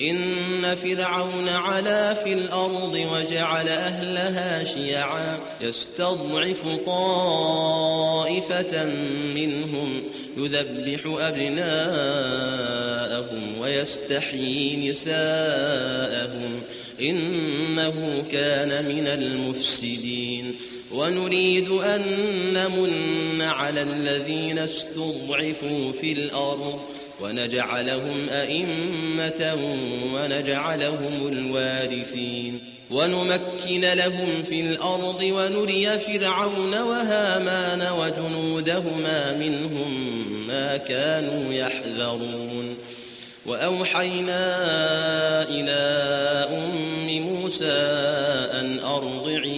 إن فرعون علا في الأرض وجعل أهلها شيعا يستضعف طائفة منهم يذبح أبناءهم ويستحيي نساءهم إنه كان من المفسدين. ونريد أن نمن على الذين استضعفوا في الأرض ونجعلهم أئمة ونجعلهم الوارثين ونمكن لهم في الأرض ونري فرعون وهامان وجنودهما منهم ما كانوا يحذرون. وأوحينا إلى أم موسى أن أرضعيه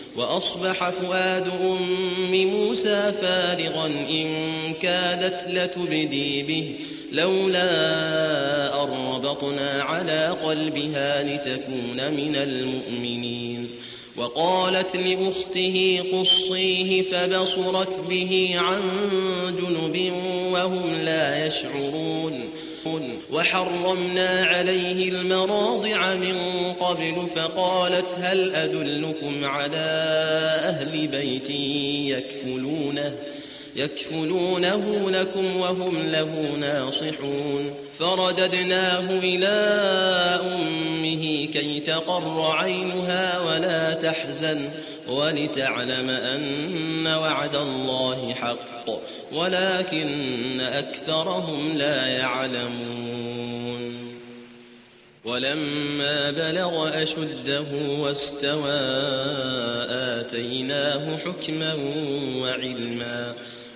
وأصبح فؤاد أم موسى فارغا إن كادت لتبدي به لولا أن ربطنا على قلبها لتكون من المؤمنين. وقالت لأخته قصيه فبصرت به عن جنب وهم لا يشعرون. وحرمنا عليه المراضع من قبل فقالت هل أدلكم على أهل بيت يكفلونه يكفلونه لكم وهم له ناصحون. فرددناه إلى أمه كي تقر عينها ولا تحزن ولتعلم أن وعد الله حق ولكن أكثرهم لا يعلمون. ولما بلغ أشده واستوى آتيناه حكما وعلما.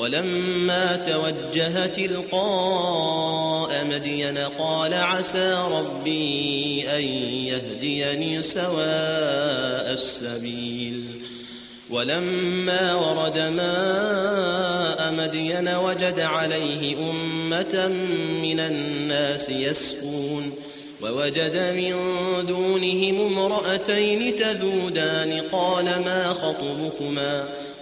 ولما توجه تلقاء مدين قال عسى ربي أن يهديني سواء السبيل. ولما ورد ماء مدين وجد عليه أمة من الناس يسقون ووجد من دونهم امرأتين تذودان قال ما خطبكما؟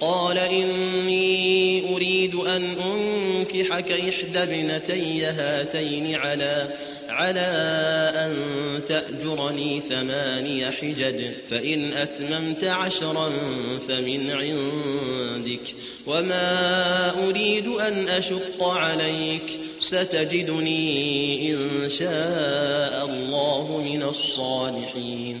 قال إني أريد أن أنكحك إحدى ابنتي هاتين على على أن تأجرني ثماني حجج فإن أتممت عشرا فمن عندك وما أريد أن أشق عليك ستجدني إن شاء الله من الصالحين.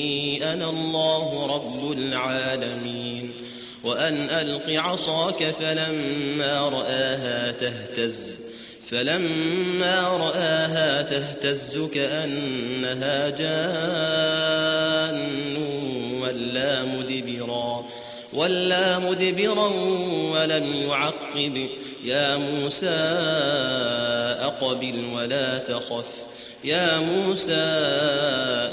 أنا الله رب العالمين. وأن ألق عصاك فلما رآها تهتز فلما رآها تهتز كأنها جان ولا مدبرا ولا مدبرا ولم يعقب يا موسى أقبل ولا تخف يا موسى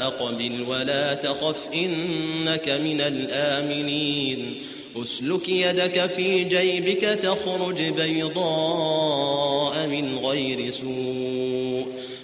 أقبل ولا تخف إنك من الآمنين أسلك يدك في جيبك تخرج بيضاء من غير سوء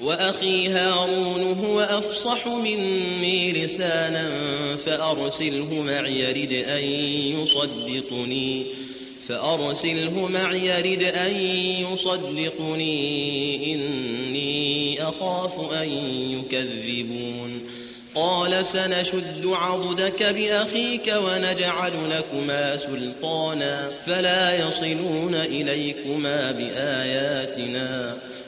وأخي هارون هو أفصح مني لسانا فأرسله معي يرد أن يصدقني فأرسله معي يرد أن يصدقني. إني أخاف أن يكذبون. قال سنشد عضدك بأخيك ونجعل لكما سلطانا فلا يصلون إليكما بآياتنا.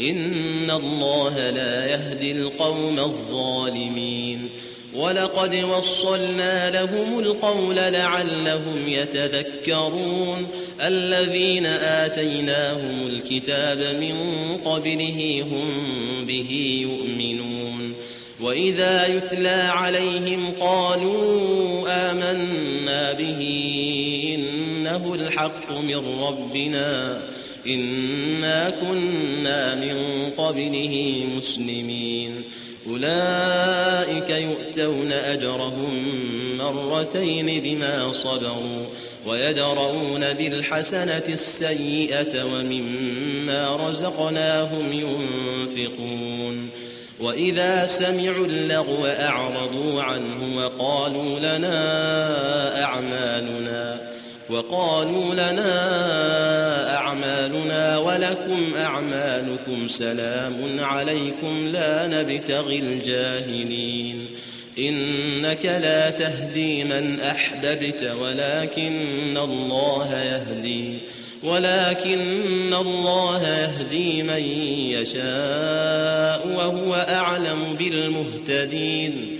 إن الله لا يهدي القوم الظالمين ولقد وصلنا لهم القول لعلهم يتذكرون الذين آتيناهم الكتاب من قبله هم به يؤمنون وإذا يتلى عليهم قالوا آمنا به إنه الحق من ربنا إنا كنا من قبله مسلمين أولئك يؤتون أجرهم مرتين بما صبروا ويدرؤون بالحسنة السيئة ومما رزقناهم ينفقون وإذا سمعوا اللغو أعرضوا عنه وقالوا لنا أعمالنا وقالوا لنا أعمالنا ولكم أعمالكم سلام عليكم لا نبتغي الجاهلين. إنك لا تهدي من أحببت ولكن الله يهدي ولكن الله يهدي من يشاء وهو أعلم بالمهتدين.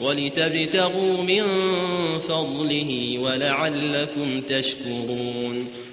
ولتبتغوا من فضله ولعلكم تشكرون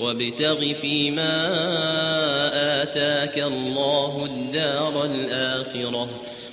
وابتغ فيما آتاك الله الدار الآخرة.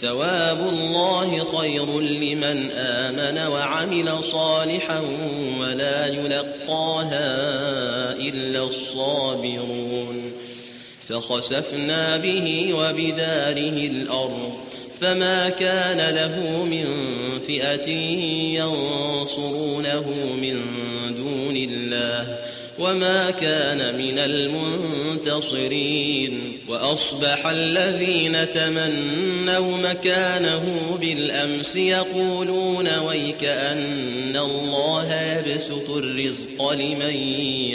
ثواب الله خير لمن آمن وعمل صالحا ولا يلقاها إلا الصابرون فخسفنا به وبداره الأرض فما كان له من فئة ينصرونه من دون الله وما كان من المنتصرين وأصبح الذين تمنوا مكانه بالأمس يقولون ويك أن الله يبسط الرزق لمن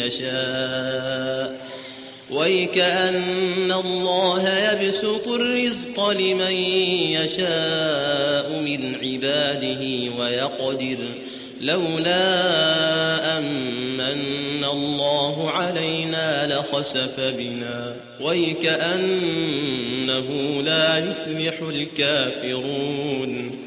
يشاء ويكأن الله يبسط الرزق لمن يشاء من عباده ويقدر لولا أمن الله علينا لخسف بنا ويكأنه لا يفلح الكافرون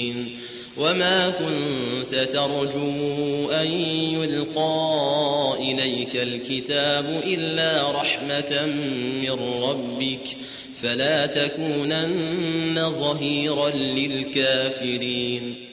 وما كنت ترجو أن يلقى إليك الكتاب إلا رحمة من ربك فلا تكونن ظهيرا للكافرين